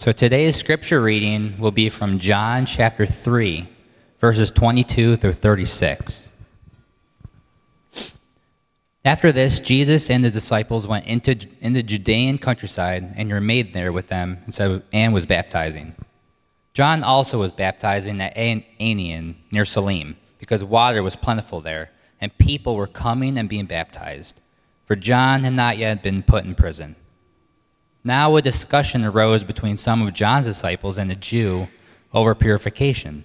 So today's scripture reading will be from John chapter 3, verses 22 through 36. After this, Jesus and the disciples went into, in the Judean countryside and remained there with them and, so, and was baptizing. John also was baptizing at Aenon near Salim because water was plentiful there, and people were coming and being baptized, for John had not yet been put in prison. Now a discussion arose between some of John's disciples and a Jew over purification.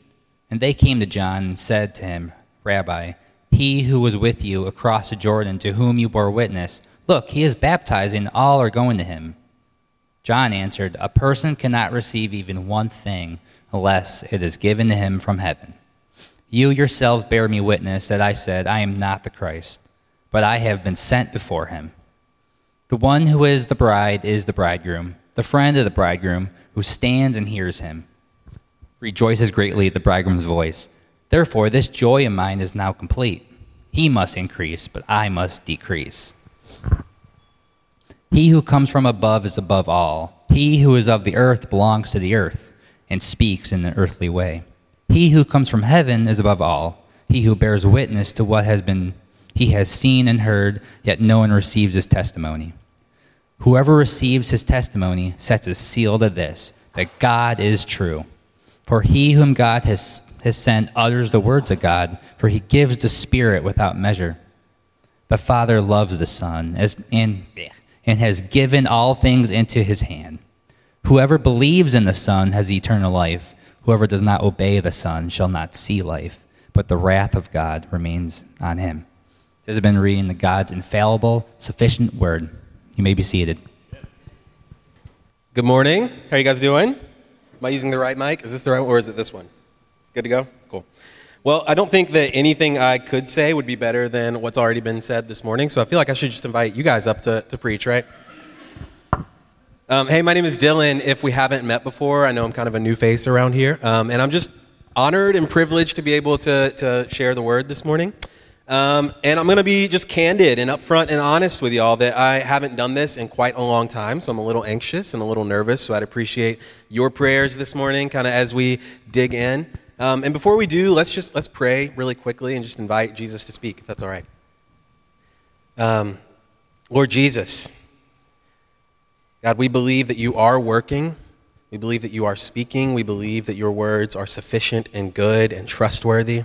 And they came to John and said to him, Rabbi, he who was with you across the Jordan, to whom you bore witness, look, he is baptizing, all are going to him. John answered, A person cannot receive even one thing unless it is given to him from heaven. You yourselves bear me witness that I said, I am not the Christ, but I have been sent before him. The one who is the bride is the bridegroom, the friend of the bridegroom, who stands and hears him. Rejoices greatly at the bridegroom's voice. Therefore, this joy of mine is now complete. He must increase, but I must decrease. He who comes from above is above all. He who is of the earth belongs to the earth and speaks in an earthly way. He who comes from heaven is above all. He who bears witness to what has been he has seen and heard, yet no one receives his testimony. Whoever receives his testimony sets a seal to this that God is true. For he whom God has, has sent utters the words of God, for he gives the Spirit without measure. The Father loves the Son as, and, and has given all things into his hand. Whoever believes in the Son has eternal life. Whoever does not obey the Son shall not see life, but the wrath of God remains on him. Has been reading the God's infallible, sufficient word. You may be seated. Good morning. How are you guys doing? Am I using the right mic? Is this the right one or is it this one? Good to go? Cool. Well, I don't think that anything I could say would be better than what's already been said this morning, so I feel like I should just invite you guys up to, to preach, right? Um, hey, my name is Dylan. If we haven't met before, I know I'm kind of a new face around here, um, and I'm just honored and privileged to be able to, to share the word this morning. Um, and I'm going to be just candid and upfront and honest with y'all that I haven't done this in quite a long time, so I'm a little anxious and a little nervous. So I'd appreciate your prayers this morning, kind of as we dig in. Um, and before we do, let's just let's pray really quickly and just invite Jesus to speak, if that's all right. Um, Lord Jesus, God, we believe that you are working. We believe that you are speaking. We believe that your words are sufficient and good and trustworthy.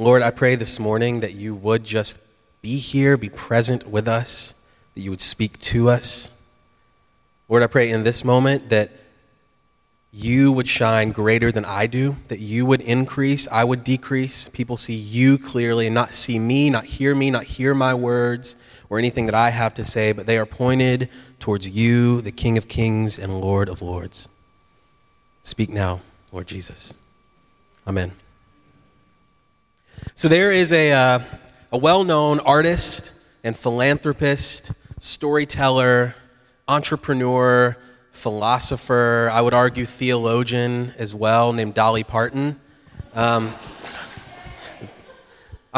Lord, I pray this morning that you would just be here, be present with us, that you would speak to us. Lord, I pray in this moment that you would shine greater than I do, that you would increase, I would decrease. People see you clearly and not see me, not hear me, not hear my words or anything that I have to say, but they are pointed towards you, the King of Kings and Lord of Lords. Speak now, Lord Jesus. Amen. So there is a, uh, a well known artist and philanthropist, storyteller, entrepreneur, philosopher, I would argue theologian as well, named Dolly Parton. Um,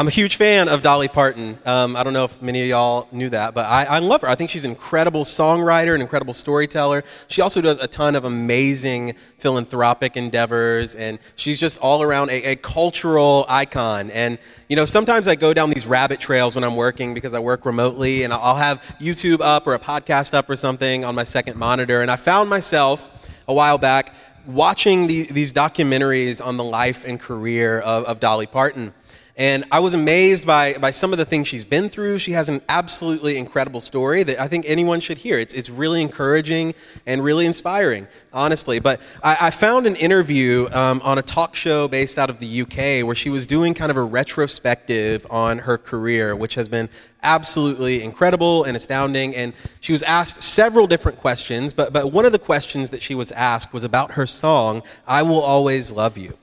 I'm a huge fan of Dolly Parton. Um, I don't know if many of y'all knew that, but I, I, love her. I think she's an incredible songwriter, an incredible storyteller. She also does a ton of amazing philanthropic endeavors, and she's just all around a, a cultural icon. And, you know, sometimes I go down these rabbit trails when I'm working because I work remotely, and I'll have YouTube up or a podcast up or something on my second monitor. And I found myself a while back watching the, these documentaries on the life and career of, of Dolly Parton. And I was amazed by, by some of the things she's been through. She has an absolutely incredible story that I think anyone should hear. It's, it's really encouraging and really inspiring, honestly. But I, I found an interview um, on a talk show based out of the UK where she was doing kind of a retrospective on her career, which has been absolutely incredible and astounding. And she was asked several different questions, but, but one of the questions that she was asked was about her song, I Will Always Love You.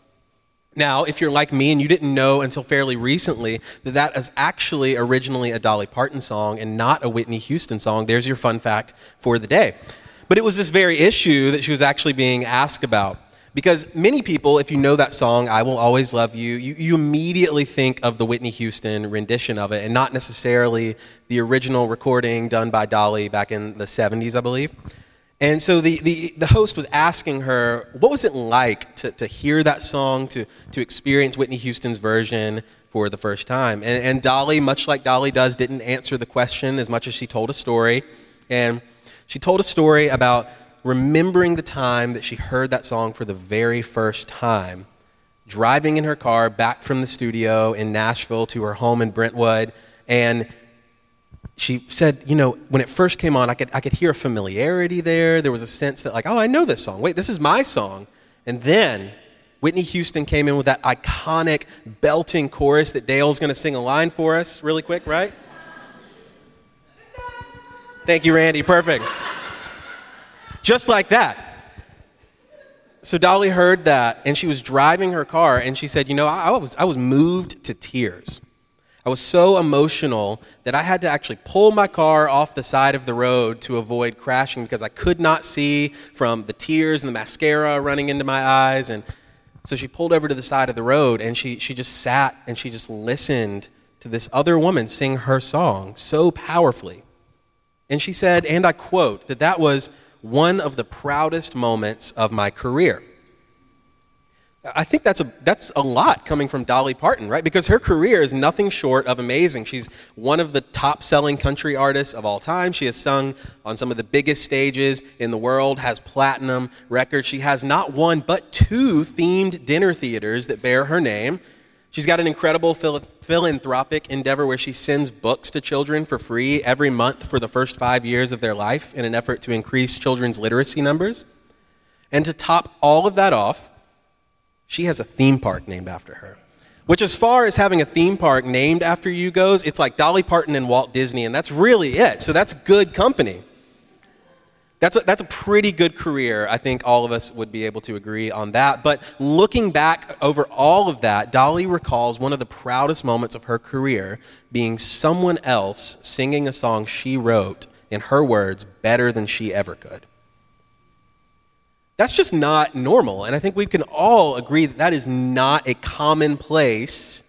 Now, if you're like me and you didn't know until fairly recently that that is actually originally a Dolly Parton song and not a Whitney Houston song, there's your fun fact for the day. But it was this very issue that she was actually being asked about. Because many people, if you know that song, I Will Always Love You, you, you immediately think of the Whitney Houston rendition of it and not necessarily the original recording done by Dolly back in the 70s, I believe. And so the, the, the host was asking her, what was it like to, to hear that song, to, to experience Whitney Houston's version for the first time? And, and Dolly, much like Dolly does, didn't answer the question as much as she told a story. And she told a story about remembering the time that she heard that song for the very first time, driving in her car back from the studio in Nashville to her home in Brentwood. And she said, you know, when it first came on, I could, I could hear a familiarity there. There was a sense that, like, oh, I know this song. Wait, this is my song. And then Whitney Houston came in with that iconic belting chorus that Dale's going to sing a line for us really quick, right? Thank you, Randy. Perfect. Just like that. So Dolly heard that, and she was driving her car, and she said, You know, I, I was, I was moved to tears. I was so emotional that I had to actually pull my car off the side of the road to avoid crashing because I could not see from the tears and the mascara running into my eyes. And so she pulled over to the side of the road and she, she just sat and she just listened to this other woman sing her song so powerfully. And she said, and I quote, that that was one of the proudest moments of my career. I think that's a, that's a lot coming from Dolly Parton, right? Because her career is nothing short of amazing. She's one of the top selling country artists of all time. She has sung on some of the biggest stages in the world, has platinum records. She has not one, but two themed dinner theaters that bear her name. She's got an incredible philanthropic endeavor where she sends books to children for free every month for the first five years of their life in an effort to increase children's literacy numbers. And to top all of that off, she has a theme park named after her. Which, as far as having a theme park named after you goes, it's like Dolly Parton and Walt Disney, and that's really it. So that's good company. That's a, that's a pretty good career. I think all of us would be able to agree on that. But looking back over all of that, Dolly recalls one of the proudest moments of her career being someone else singing a song she wrote in her words better than she ever could. That's just not normal. And I think we can all agree that that is not a commonplace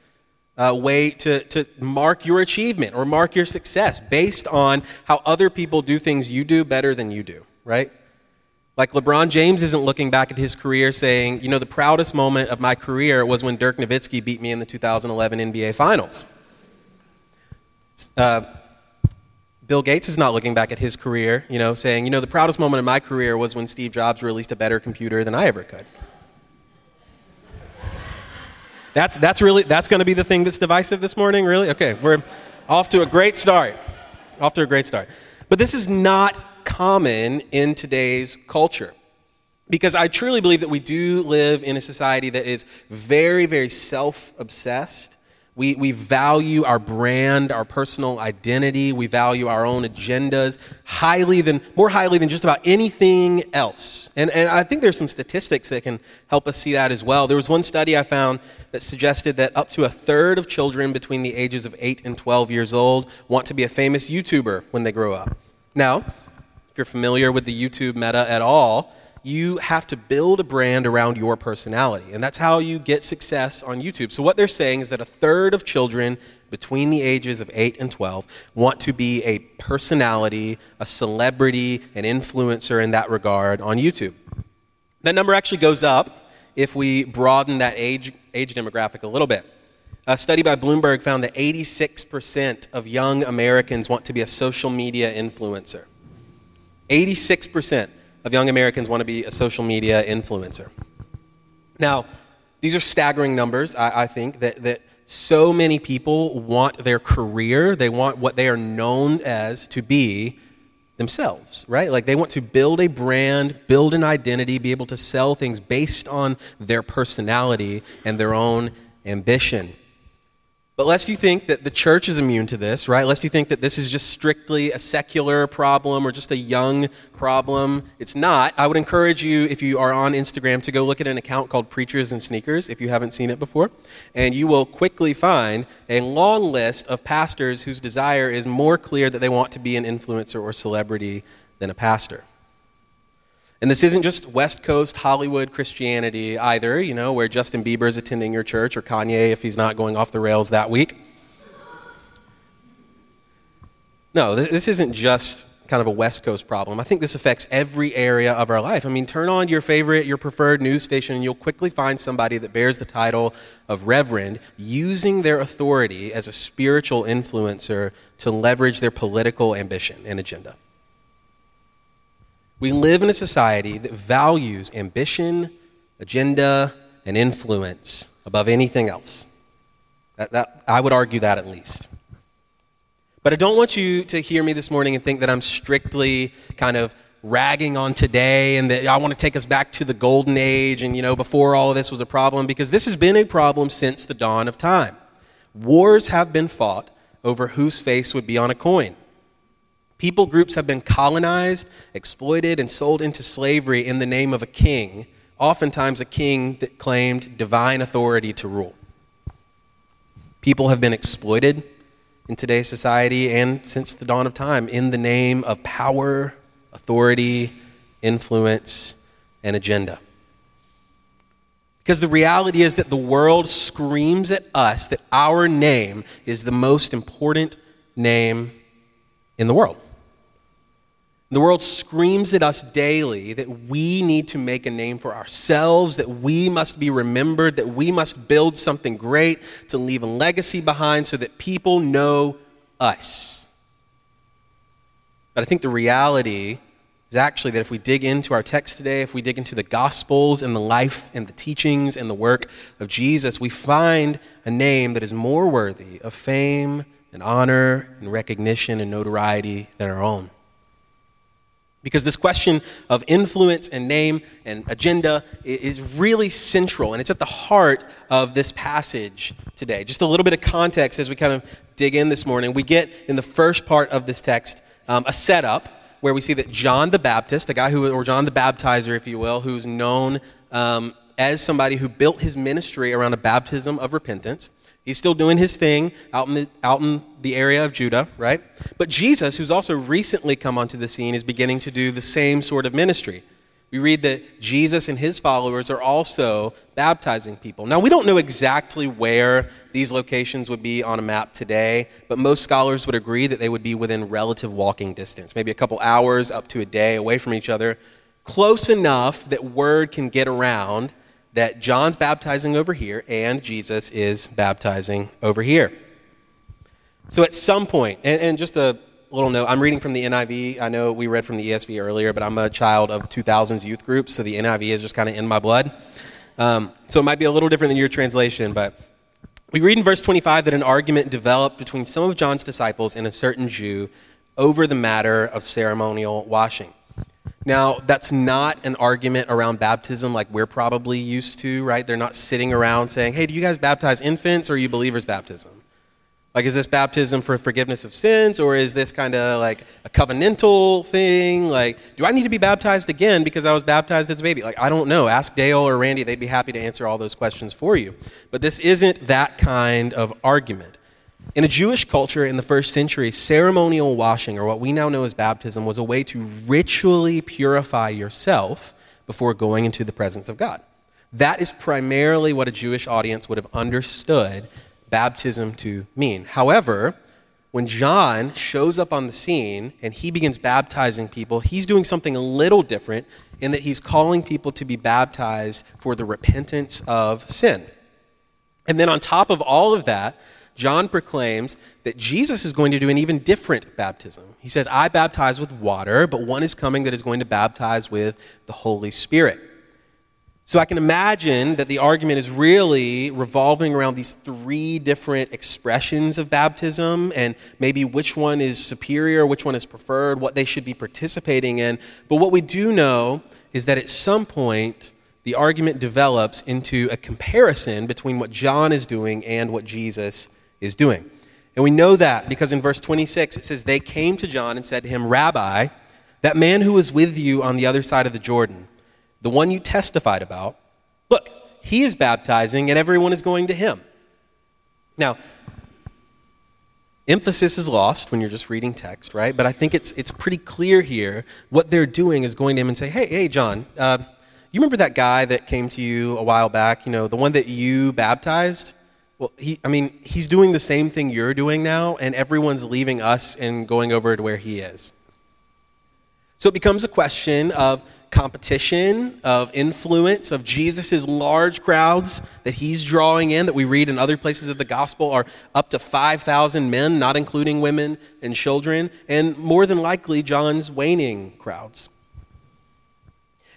uh, way to, to mark your achievement or mark your success based on how other people do things you do better than you do, right? Like LeBron James isn't looking back at his career saying, you know, the proudest moment of my career was when Dirk Nowitzki beat me in the 2011 NBA Finals. Uh, Bill Gates is not looking back at his career, you know, saying, you know, the proudest moment of my career was when Steve Jobs released a better computer than I ever could. That's, that's really, that's going to be the thing that's divisive this morning, really? Okay, we're off to a great start. Off to a great start. But this is not common in today's culture. Because I truly believe that we do live in a society that is very, very self obsessed we, we value our brand, our personal identity. We value our own agendas highly than, more highly than just about anything else. And, and I think there's some statistics that can help us see that as well. There was one study I found that suggested that up to a third of children between the ages of 8 and 12 years old want to be a famous YouTuber when they grow up. Now, if you're familiar with the YouTube meta at all, you have to build a brand around your personality. And that's how you get success on YouTube. So, what they're saying is that a third of children between the ages of 8 and 12 want to be a personality, a celebrity, an influencer in that regard on YouTube. That number actually goes up if we broaden that age, age demographic a little bit. A study by Bloomberg found that 86% of young Americans want to be a social media influencer. 86% of young Americans want to be a social media influencer. Now, these are staggering numbers, I, I, think, that, that so many people want their career, they want what they are known as to be themselves, right? Like they want to build a brand, build an identity, be able to sell things based on their personality and their own ambition. But lest you think that the church is immune to this, right? Lest you think that this is just strictly a secular problem or just a young problem. It's not. I would encourage you, if you are on Instagram, to go look at an account called Preachers and Sneakers, if you haven't seen it before. And you will quickly find a long list of pastors whose desire is more clear that they want to be an influencer or celebrity than a pastor. And this isn't just West Coast Hollywood Christianity either, you know, where Justin Bieber is attending your church or Kanye if he's not going off the rails that week. No, this isn't just kind of a West Coast problem. I think this affects every area of our life. I mean, turn on your favorite, your preferred news station, and you'll quickly find somebody that bears the title of Reverend using their authority as a spiritual influencer to leverage their political ambition and agenda. We live in a society that values ambition, agenda, and influence above anything else. That, that, I would argue that at least. But I don't want you to hear me this morning and think that I'm strictly kind of ragging on today and that I want to take us back to the golden age and, you know, before all of this was a problem, because this has been a problem since the dawn of time. Wars have been fought over whose face would be on a coin. People groups have been colonized, exploited, and sold into slavery in the name of a king, oftentimes a king that claimed divine authority to rule. People have been exploited in today's society and since the dawn of time in the name of power, authority, influence, and agenda. Because the reality is that the world screams at us that our name is the most important name in the world. The world screams at us daily that we need to make a name for ourselves, that we must be remembered, that we must build something great to leave a legacy behind so that people know us. But I think the reality is actually that if we dig into our text today, if we dig into the Gospels and the life and the teachings and the work of Jesus, we find a name that is more worthy of fame and honor and recognition and notoriety than our own. Because this question of influence and name and agenda is really central, and it's at the heart of this passage today. Just a little bit of context as we kind of dig in this morning. We get in the first part of this text um, a setup where we see that John the Baptist, the guy who, or John the Baptizer, if you will, who's known um, as somebody who built his ministry around a baptism of repentance, He's still doing his thing out in, the, out in the area of Judah, right? But Jesus, who's also recently come onto the scene, is beginning to do the same sort of ministry. We read that Jesus and his followers are also baptizing people. Now, we don't know exactly where these locations would be on a map today, but most scholars would agree that they would be within relative walking distance, maybe a couple hours up to a day away from each other, close enough that word can get around that John's baptizing over here and Jesus is baptizing over here. So at some point, and, and, just a little note, I'm reading from the NIV. I know we read from the ESV earlier, but I'm a child of 2000s youth groups, so the NIV is just kind of in my blood. Um, so it might be a little different than your translation, but we read in verse 25 that an argument developed between some of John's disciples and a certain Jew over the matter of ceremonial washing. Now, that's not an argument around baptism like we're probably used to, right? They're not sitting around saying, hey, do you guys baptize infants or are you believers' baptism? Like, is this baptism for forgiveness of sins or is this kind of like a covenantal thing? Like, do I need to be baptized again because I was baptized as a baby? Like, I don't know. Ask Dale or Randy, they'd be happy to answer all those questions for you. But this isn't that kind of argument. In a Jewish culture in the first century, ceremonial washing, or what we now know as baptism, was a way to ritually purify yourself before going into the presence of God. That is primarily what a Jewish audience would have understood baptism to mean. However, when John shows up on the scene and he begins baptizing people, he's doing something a little different in that he's calling people to be baptized for the repentance of sin. And then on top of all of that, John proclaims that Jesus is going to do an even different baptism. He says, I baptize with water, but one is coming that is going to baptize with the Holy Spirit. So I can imagine that the argument is really revolving around these three different expressions of baptism and maybe which one is superior, which one is preferred, what they should be participating in. But what we do know is that at some point, the argument develops into a comparison between what John is doing and what Jesus is doing. And we know that because in verse 26 it says, They came to John and said to him, Rabbi, that man who was with you on the other side of the Jordan, the one you testified about, look, he is baptizing and everyone is going to him. Now, emphasis is lost when you're just reading text, right? But I think it's, it's pretty clear here. What they're doing is going to him and say, Hey, hey, John, uh, you remember that guy that came to you a while back, you know, the one that you baptized? Well, he, I mean, he's doing the same thing you're doing now, and everyone's leaving us and going over to where he is. So it becomes a question of competition, of influence, of Jesus' large crowds that he's drawing in, that we read in other places of the gospel are up to 5,000 men, not including women and children, and more than likely John's waning crowds.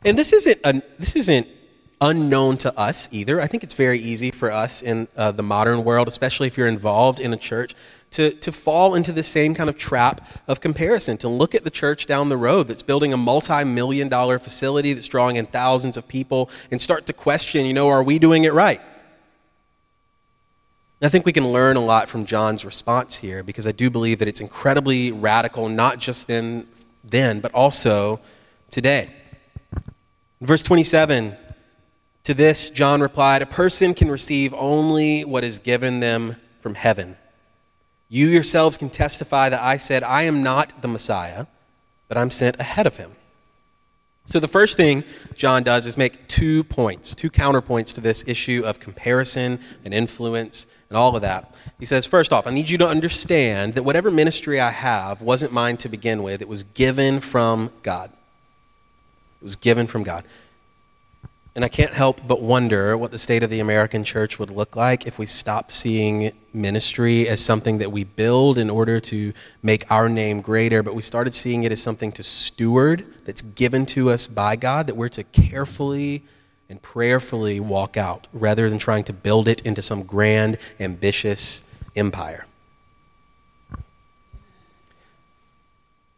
And this isn't, a, this isn't unknown to us either. I think it's very easy for us in uh, the modern world, especially if you're involved in a church, to, to fall into the same kind of trap of comparison, to look at the church down the road that's building a multi million dollar facility that's drawing in thousands of people and start to question, you know, are we doing it right? I think we can learn a lot from John's response here because I do believe that it's incredibly radical, not just then, then but also today. Verse 27, to this, John replied, A person can receive only what is given them from heaven. You yourselves can testify that I said, I am not the Messiah, but I'm sent ahead of him. So, the first thing John does is make two points, two counterpoints to this issue of comparison and influence and all of that. He says, first off, I need you to understand that whatever ministry I have wasn't mine to begin with, it was given from God. It was given from God. And I can't help but wonder what the state of the American church would look like if we stopped seeing ministry as something that we build in order to make our name greater, but we started seeing it as something to steward that's given to us by God that we're to carefully and prayerfully walk out rather than trying to build it into some grand, ambitious empire.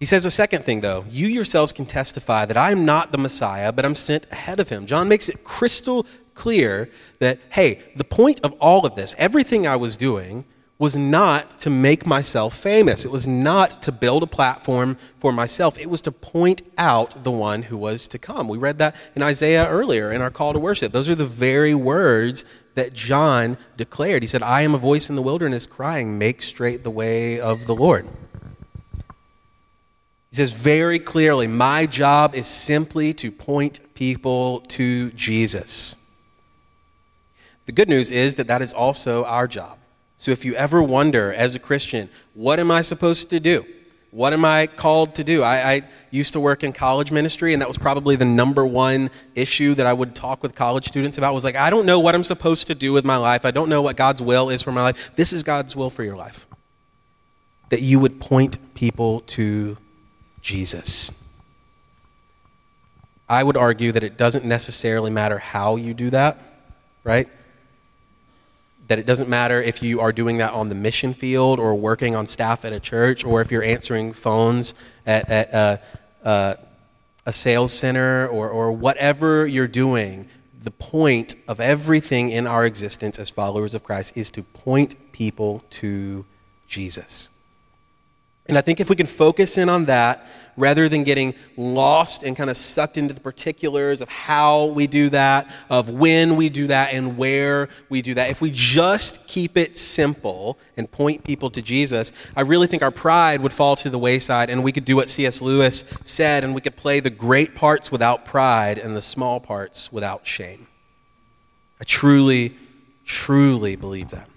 He says a second thing, though. You yourselves can testify that I am not the Messiah, but I'm sent ahead of him. John makes it crystal clear that, hey, the point of all of this, everything I was doing, was not to make myself famous. It was not to build a platform for myself. It was to point out the one who was to come. We read that in Isaiah earlier in our call to worship. Those are the very words that John declared. He said, I am a voice in the wilderness crying, Make straight the way of the Lord. He says very clearly, My job is simply to point people to Jesus. The good news is that that is also our job. So if you ever wonder as a Christian, what am I supposed to do? What am I called to do? I, I, used to work in college ministry, and that was probably the number one issue that I would talk with college students about. Was like, I don't know what I'm supposed to do with my life. I don't know what God's will is for my life. This is God's will for your life. That you would point people to Jesus. I would argue that it doesn't necessarily matter how you do that, right? That it doesn't matter if you are doing that on the mission field or working on staff at a church or if you're answering phones at, at a, a, a sales center or, or whatever you're doing. The point of everything in our existence as followers of Christ is to point people to Jesus. And I think if we can focus in on that rather than getting lost and kind of sucked into the particulars of how we do that, of when we do that, and where we do that, if we just keep it simple and point people to Jesus, I really think our pride would fall to the wayside and we could do what C.S. Lewis said and we could play the great parts without pride and the small parts without shame. I truly, truly believe that.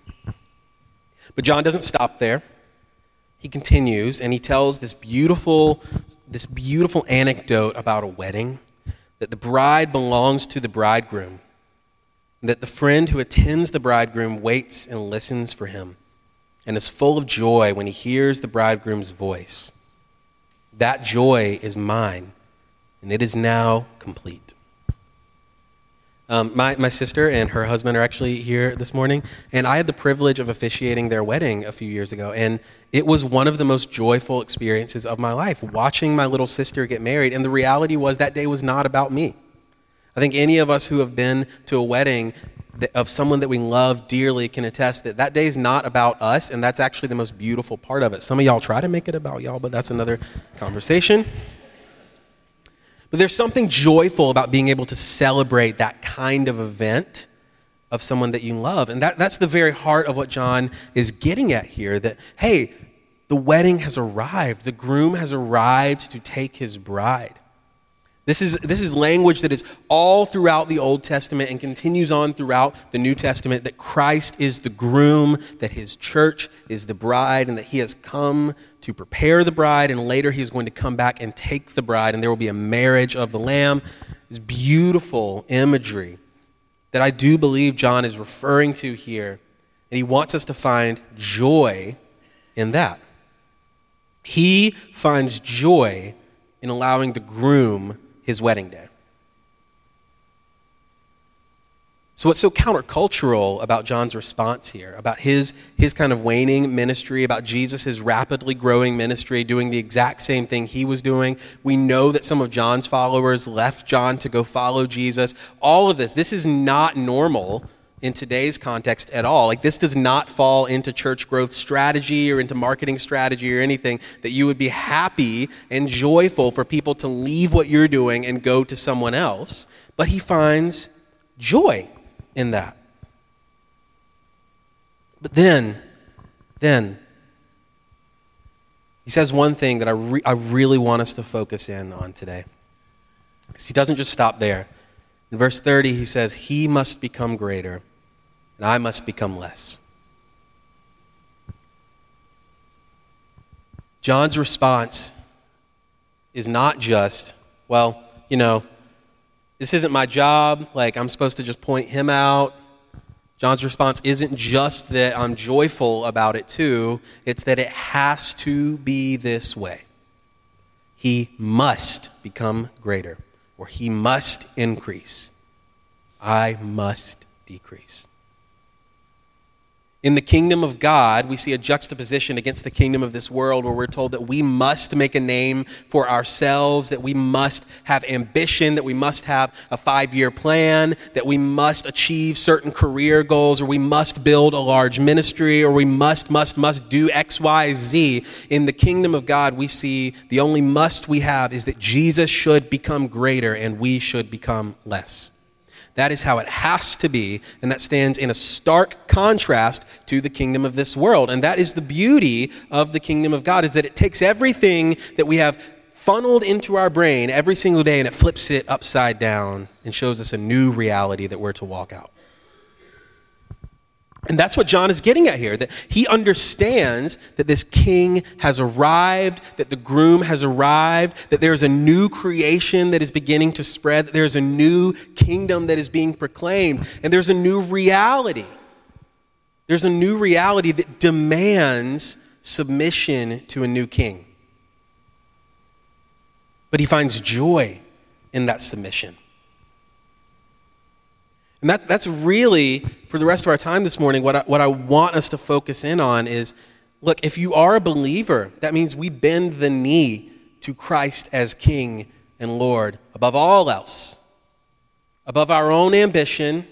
But John doesn't stop there he continues and he tells this beautiful this beautiful anecdote about a wedding that the bride belongs to the bridegroom that the friend who attends the bridegroom waits and listens for him and is full of joy when he hears the bridegroom's voice. That joy is mine and it is now complete um, my, my sister and her husband are actually here this morning, and I had the privilege of officiating their wedding a few years ago. And it was one of the most joyful experiences of my life, watching my little sister get married. And the reality was that day was not about me. I think any of us who have been to a wedding of someone that we love dearly can attest that that day is not about us, and that's actually the most beautiful part of it. Some of y'all try to make it about y'all, but that's another conversation. But there's something joyful about being able to celebrate that kind of event of someone that you love. And that, that's the very heart of what John is getting at here that, hey, the wedding has arrived, the groom has arrived to take his bride. This is, this is language that is all throughout the Old Testament and continues on throughout the New Testament that Christ is the groom, that his church is the bride, and that he has come to prepare the bride, and later he is going to come back and take the bride, and there will be a marriage of the Lamb. This beautiful imagery that I do believe John is referring to here, and he wants us to find joy in that. He finds joy in allowing the groom his wedding day. So, what's so countercultural about John's response here, about his, his kind of waning ministry, about Jesus' rapidly growing ministry, doing the exact same thing he was doing? We know that some of John's followers left John to go follow Jesus. All of this, this is not normal in today's context at all. Like, this does not fall into church growth strategy or into marketing strategy or anything that you would be happy and joyful for people to leave what you're doing and go to someone else. But he finds joy in that. But then, then, he says one thing that I, re- I really want us to focus in on today. He doesn't just stop there. In verse 30, he says, He must become greater, and I must become less. John's response is not just, well, you know, this isn't my job. Like, I'm supposed to just point him out. John's response isn't just that I'm joyful about it too, it's that it has to be this way. He must become greater, or he must increase. I must decrease. In the kingdom of God, we see a juxtaposition against the kingdom of this world where we're told that we must make a name for ourselves, that we must have ambition, that we must have a five year plan, that we must achieve certain career goals, or we must build a large ministry, or we must, must, must do X, Y, Z. In the kingdom of God, we see the only must we have is that Jesus should become greater and we should become less. That is how it has to be, and that stands in a stark contrast to the kingdom of this world. And that is the beauty of the kingdom of God is that it takes everything that we have funneled into our brain every single day and it flips it upside down and shows us a new reality that we're to walk out. And that's what John is getting at here that he understands that this king has arrived, that the groom has arrived, that there's a new creation that is beginning to spread, that there's a new kingdom that is being proclaimed, and there's a new reality. There's a new reality that demands submission to a new king. But he finds joy in that submission. And that's, that's really, for the rest of our time this morning, what I, what I want us to focus in on is look, if you are a believer, that means we bend the knee to Christ as King and Lord above all else, above our own ambition,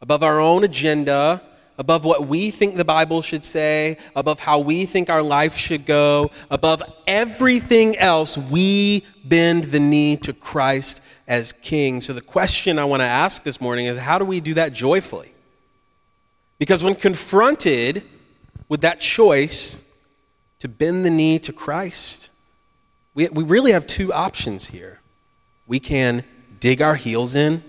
above our own agenda, above what we think the Bible should say, above how we think our life should go, above everything else, we bend the knee to Christ as king. So, the question I want to ask this morning is how do we do that joyfully? Because when confronted with that choice to bend the knee to Christ, we, we really have two options here. We can dig our heels in,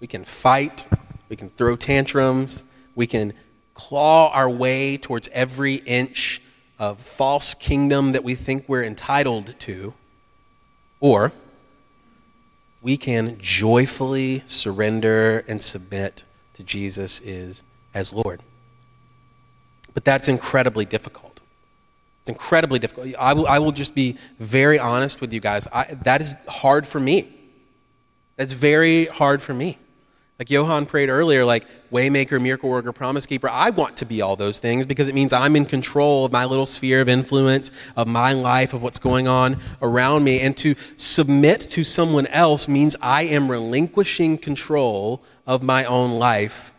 we can fight, we can throw tantrums, we can claw our way towards every inch of false kingdom that we think we're entitled to, or we can joyfully surrender and submit to Jesus is as Lord. But that's incredibly difficult. It's incredibly difficult. I will, I will just be very honest with you guys. I, that is hard for me. That's very hard for me. Like Johan prayed earlier, like waymaker, miracle worker, promise keeper. I want to be all those things because it means I'm in control of my little sphere of influence, of my life, of what's going on around me. And to submit to someone else means I am relinquishing control of my own life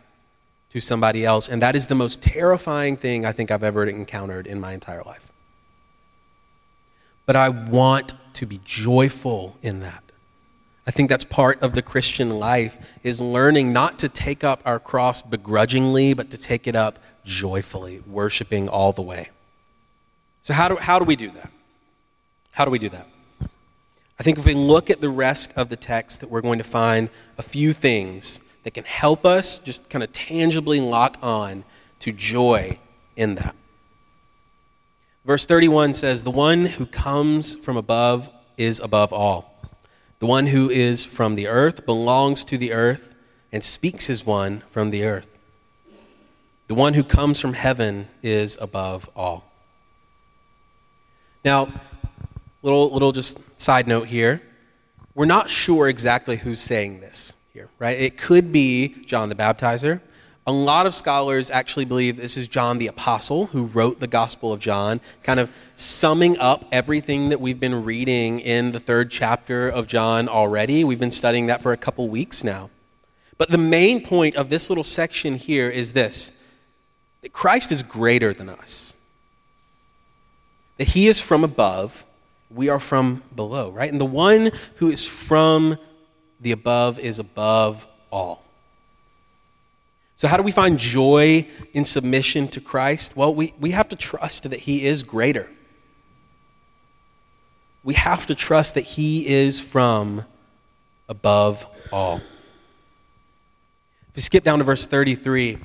to somebody else. And that is the most terrifying thing I think I've ever encountered in my entire life. But I want to be joyful in that. I think that's part of the Christian life is learning not to take up our cross begrudgingly, but to take it up joyfully, worshiping all the way. So how do, how do we do that? How do we do that? I think if we look at the rest of the text, that we're going to find a few things that can help us just kind of tangibly lock on to joy in that. Verse 31 says, The one who comes from above is above all. The one who is from the earth belongs to the earth and speaks as one from the earth. The one who comes from heaven is above all. Now, little, little just side note here. We're not sure exactly who's saying this here, right? It could be John the Baptizer. A lot of scholars actually believe this is John the Apostle who wrote the Gospel of John, kind of summing up everything that we've been reading in the third chapter of John already. We've been studying that for a couple weeks now. But the main point of this little section here is this that Christ is greater than us, that he is from above, we are from below, right? And the one who is from the above is above all. So, how do we find joy in submission to Christ? Well, we, we have to trust that He is greater. We have to trust that He is from above all. If we skip down to verse 33,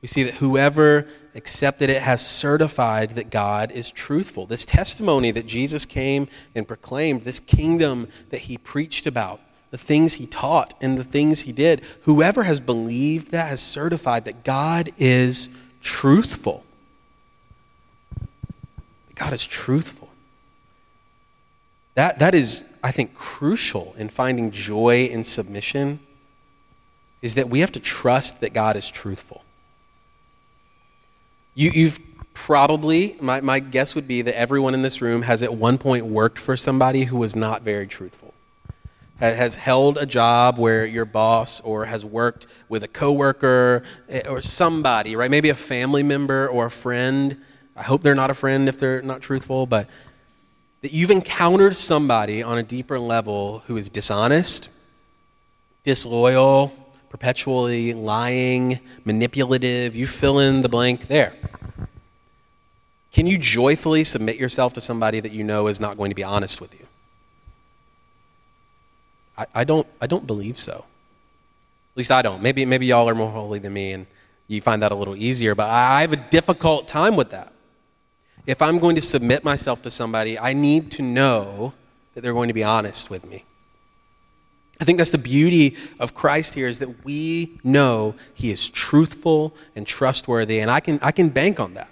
we see that whoever accepted it has certified that God is truthful. This testimony that Jesus came and proclaimed, this kingdom that he preached about, the things he taught and the things he did, whoever has believed that has certified that God is truthful. God is truthful. That, that is, I think, crucial in finding joy in submission, is that we have to trust that God is truthful. You, you've probably, my, my guess would be that everyone in this room has at one point worked for somebody who was not very truthful. Has held a job where your boss or has worked with a coworker eh, or somebody, right? Maybe a family member or a friend. I hope they're not a friend if they're not truthful, but that you've encountered somebody on a deeper level who is dishonest, disloyal, perpetually lying, manipulative, you fill in the blank there. Can you joyfully submit yourself to somebody that you know is not going to be honest with you? I, I, don't, I don't believe so. At least I don't. Maybe, maybe y'all are more holy than me and you find that a little easier, but I have a difficult time with that. If I'm going to submit myself to somebody, I need to know that they're going to be honest with me. I think that's the beauty of Christ here is that we know he is truthful and trustworthy, and I can, I can bank on that.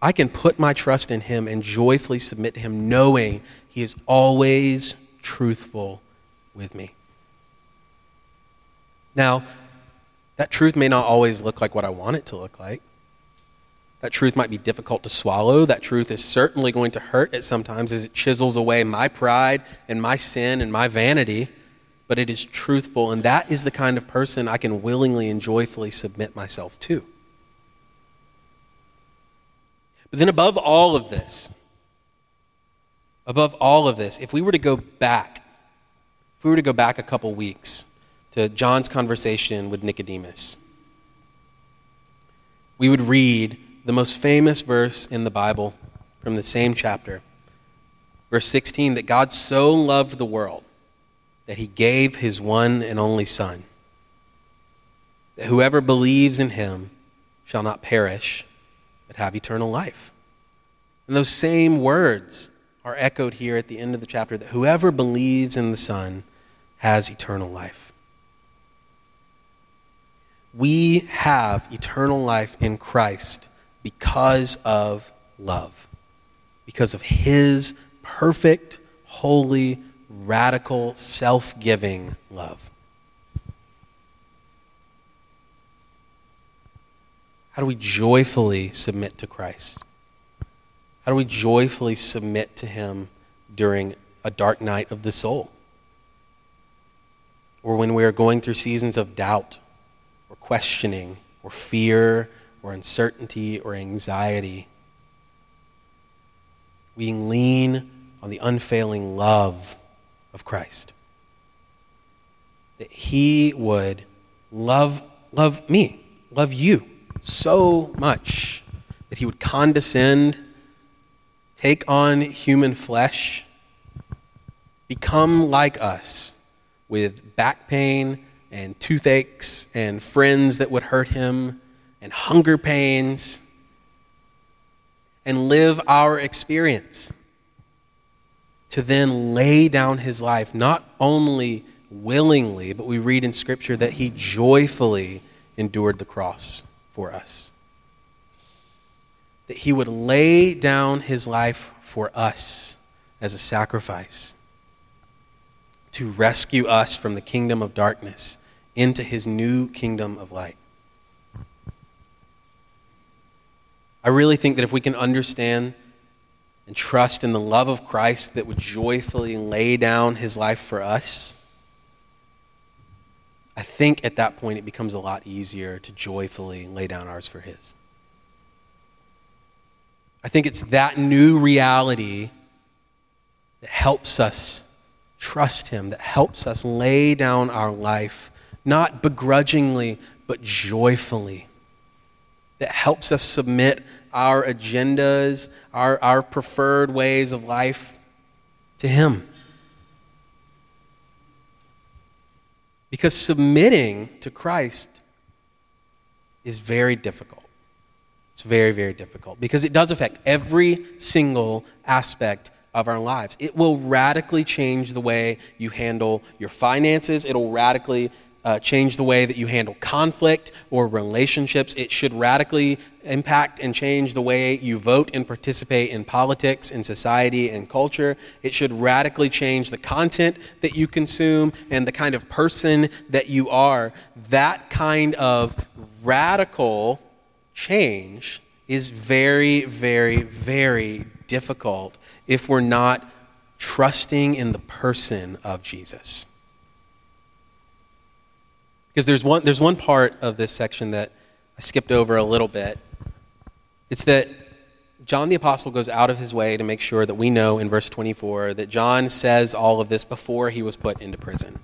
I can put my trust in him and joyfully submit to him, knowing he is always truthful with me. Now, that truth may not always look like what I want it to look like. That truth might be difficult to swallow. That truth is certainly going to hurt at sometimes as it chisels away my pride and my sin and my vanity, but it is truthful, and that is the kind of person I can willingly and joyfully submit myself to. But then, above all of this, above all of this, if we were to go back, if we were to go back a couple weeks to John's conversation with Nicodemus, we would read the most famous verse in the Bible from the same chapter. Verse 16 that God so loved the world that he gave his one and only Son, that whoever believes in him shall not perish, but have eternal life. And those same words are echoed here at the end of the chapter that whoever believes in the Son has eternal life. We have eternal life in Christ because of love, because of his perfect, holy, radical, self giving love. How do we joyfully submit to Christ? How do we joyfully submit to Him during a dark night of the soul? Or when we are going through seasons of doubt or questioning or fear or uncertainty or anxiety. We lean on the unfailing love of Christ. That He would love, love me, love you so much that He would condescend, take on human flesh, become like us with back pain and toothaches and friends that would hurt him and hunger pains and live our experience to then lay down his life, not only willingly, but we read in Scripture that he joyfully endured the cross for us. That he would lay down his life for us as a sacrifice to rescue us from the kingdom of darkness into his new kingdom of light. I really think that if we can understand and trust in the love of Christ that would joyfully lay down his life for us, I think at that point it becomes a lot easier to joyfully lay down ours for his. I think it's that new reality that helps us trust him, that helps us lay down our life, not begrudgingly, but joyfully, that helps us submit our agendas, our, our preferred ways of life to Him. Because submitting to Christ is very difficult. It's very, very difficult because it does affect every single aspect of our lives. It will radically change the way you handle your finances, it'll radically uh, change the way that you handle conflict or relationships. It should radically impact and change the way you vote and participate in politics, in society, and culture. It should radically change the content that you consume and the kind of person that you are. That kind of radical change is very, very, very difficult if we're not trusting in the person of Jesus. Because there's one, there's one part of this section that I skipped over a little bit. It's that John the Apostle goes out of his way to make sure that we know in verse 24 that John says all of this before he was put into prison.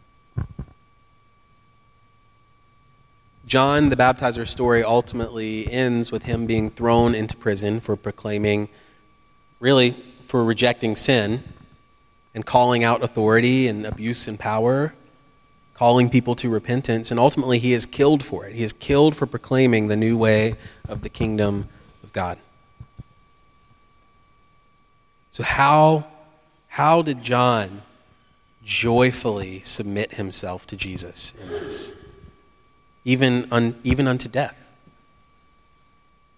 John the Baptizer's story ultimately ends with him being thrown into prison for proclaiming, really, for rejecting sin and calling out authority and abuse and power calling people to repentance, and ultimately he is killed for it. He is killed for proclaiming the new way of the kingdom of God. So, how, how did John joyfully submit himself to Jesus in this? Even, un, even unto death.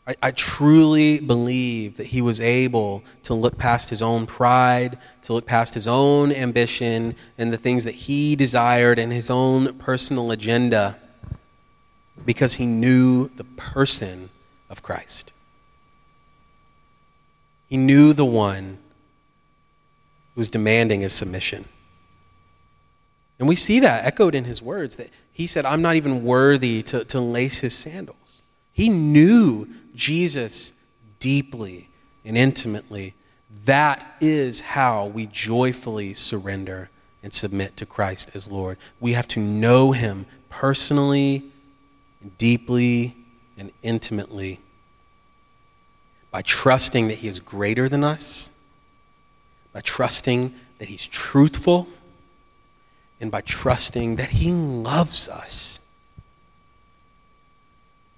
I, I truly believe that he was able to look past his own pride, to look past his own ambition and the things that he desired and his own personal agenda because he knew the person of Christ. He knew the one who was demanding his submission. And we see that echoed in his words that he said, I'm not even worthy to, to lace his sandals. He knew Jesus deeply and intimately, that is how we joyfully surrender and submit to Christ as Lord. We have to know Him personally, deeply, and intimately by trusting that He is greater than us, by trusting that He's truthful, and by trusting that He loves us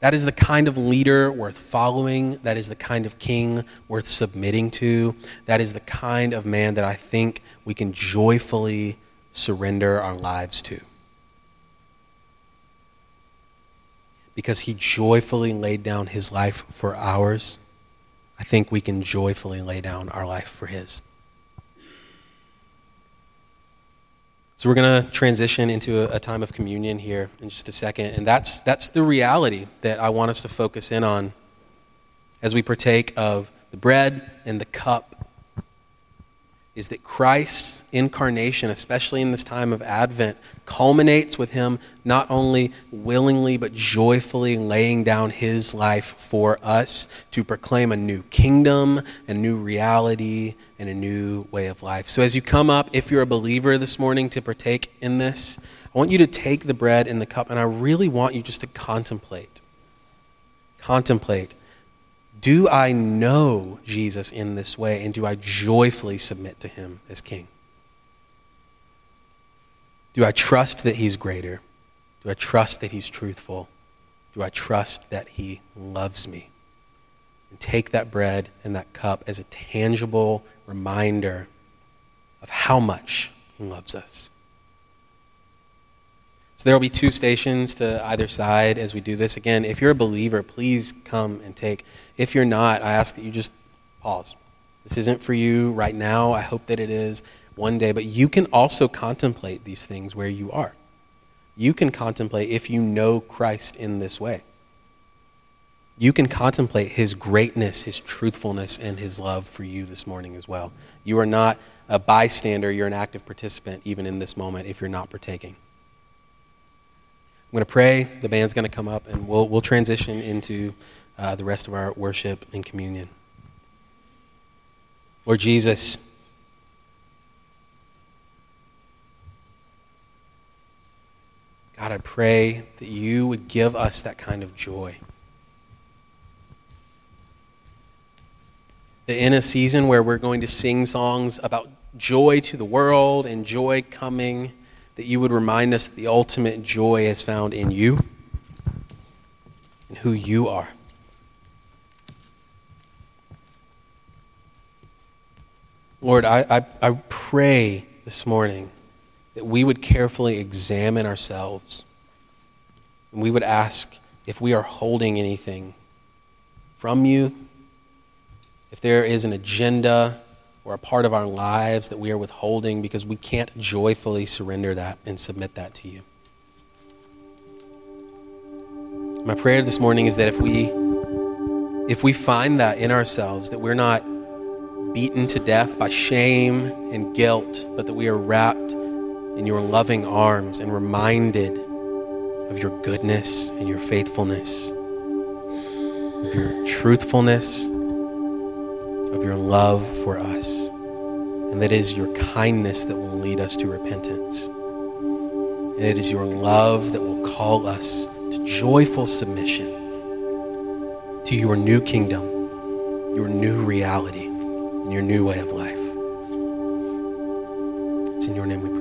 that is the kind of leader worth following. That is the kind of king worth submitting to. That is the kind of man that I think we can joyfully surrender our lives to. Because he joyfully laid down his life for ours, I think we can joyfully lay down our life for his. So we're going to transition into a, a, time of communion here in just a second. And that's, that's the reality that I want us to focus in on as we partake of the bread and the cup is that Christ's incarnation, especially in this time of Advent, culminates with him not only willingly but joyfully laying down his life for us to proclaim a new kingdom, a new reality, and a new way of life. So as you come up, if you're a believer this morning to partake in this, I want you to take the bread and the cup, and I really want you just to contemplate. Contemplate do I know Jesus in this way, and do I joyfully submit to him as king? Do I trust that He's greater? Do I trust that He's truthful? Do I trust that He loves me? And take that bread and that cup as a tangible reminder of how much He loves us. So there will be two stations to either side as we do this. Again, if you're a believer, please come and take. If you're not, I ask that you just pause. This isn't for you right now. I hope that it is one day. But you can also contemplate these things where you are. You can contemplate if you know Christ in this way. You can contemplate his greatness, his truthfulness, and his love for you this morning as well. You are not a bystander, you're an active participant even in this moment if you're not partaking. I'm going to pray. The band's going to come up, and we'll, we'll transition into uh, the rest of our worship and communion. Lord Jesus, God, I pray that you would give us that kind of joy. That in a season where we're going to sing songs about joy to the world and joy coming that you would remind us that the ultimate joy is found in you and who you are. Lord, I, I, I, pray this morning that we would carefully examine ourselves and we would ask if we are holding anything from you, if there is an agenda or a part of our lives that we are withholding because we can't joyfully surrender that and submit that to you. My prayer this morning is that if we if we find that in ourselves that we're not beaten to death by shame and guilt, but that we are wrapped in your loving arms and reminded of your goodness and your faithfulness, of your truthfulness of your love for us. And that is your kindness that will lead us to repentance. And it is your love that will call us to joyful submission to your new kingdom, your new reality, and your new way of life. It's in your name we pray.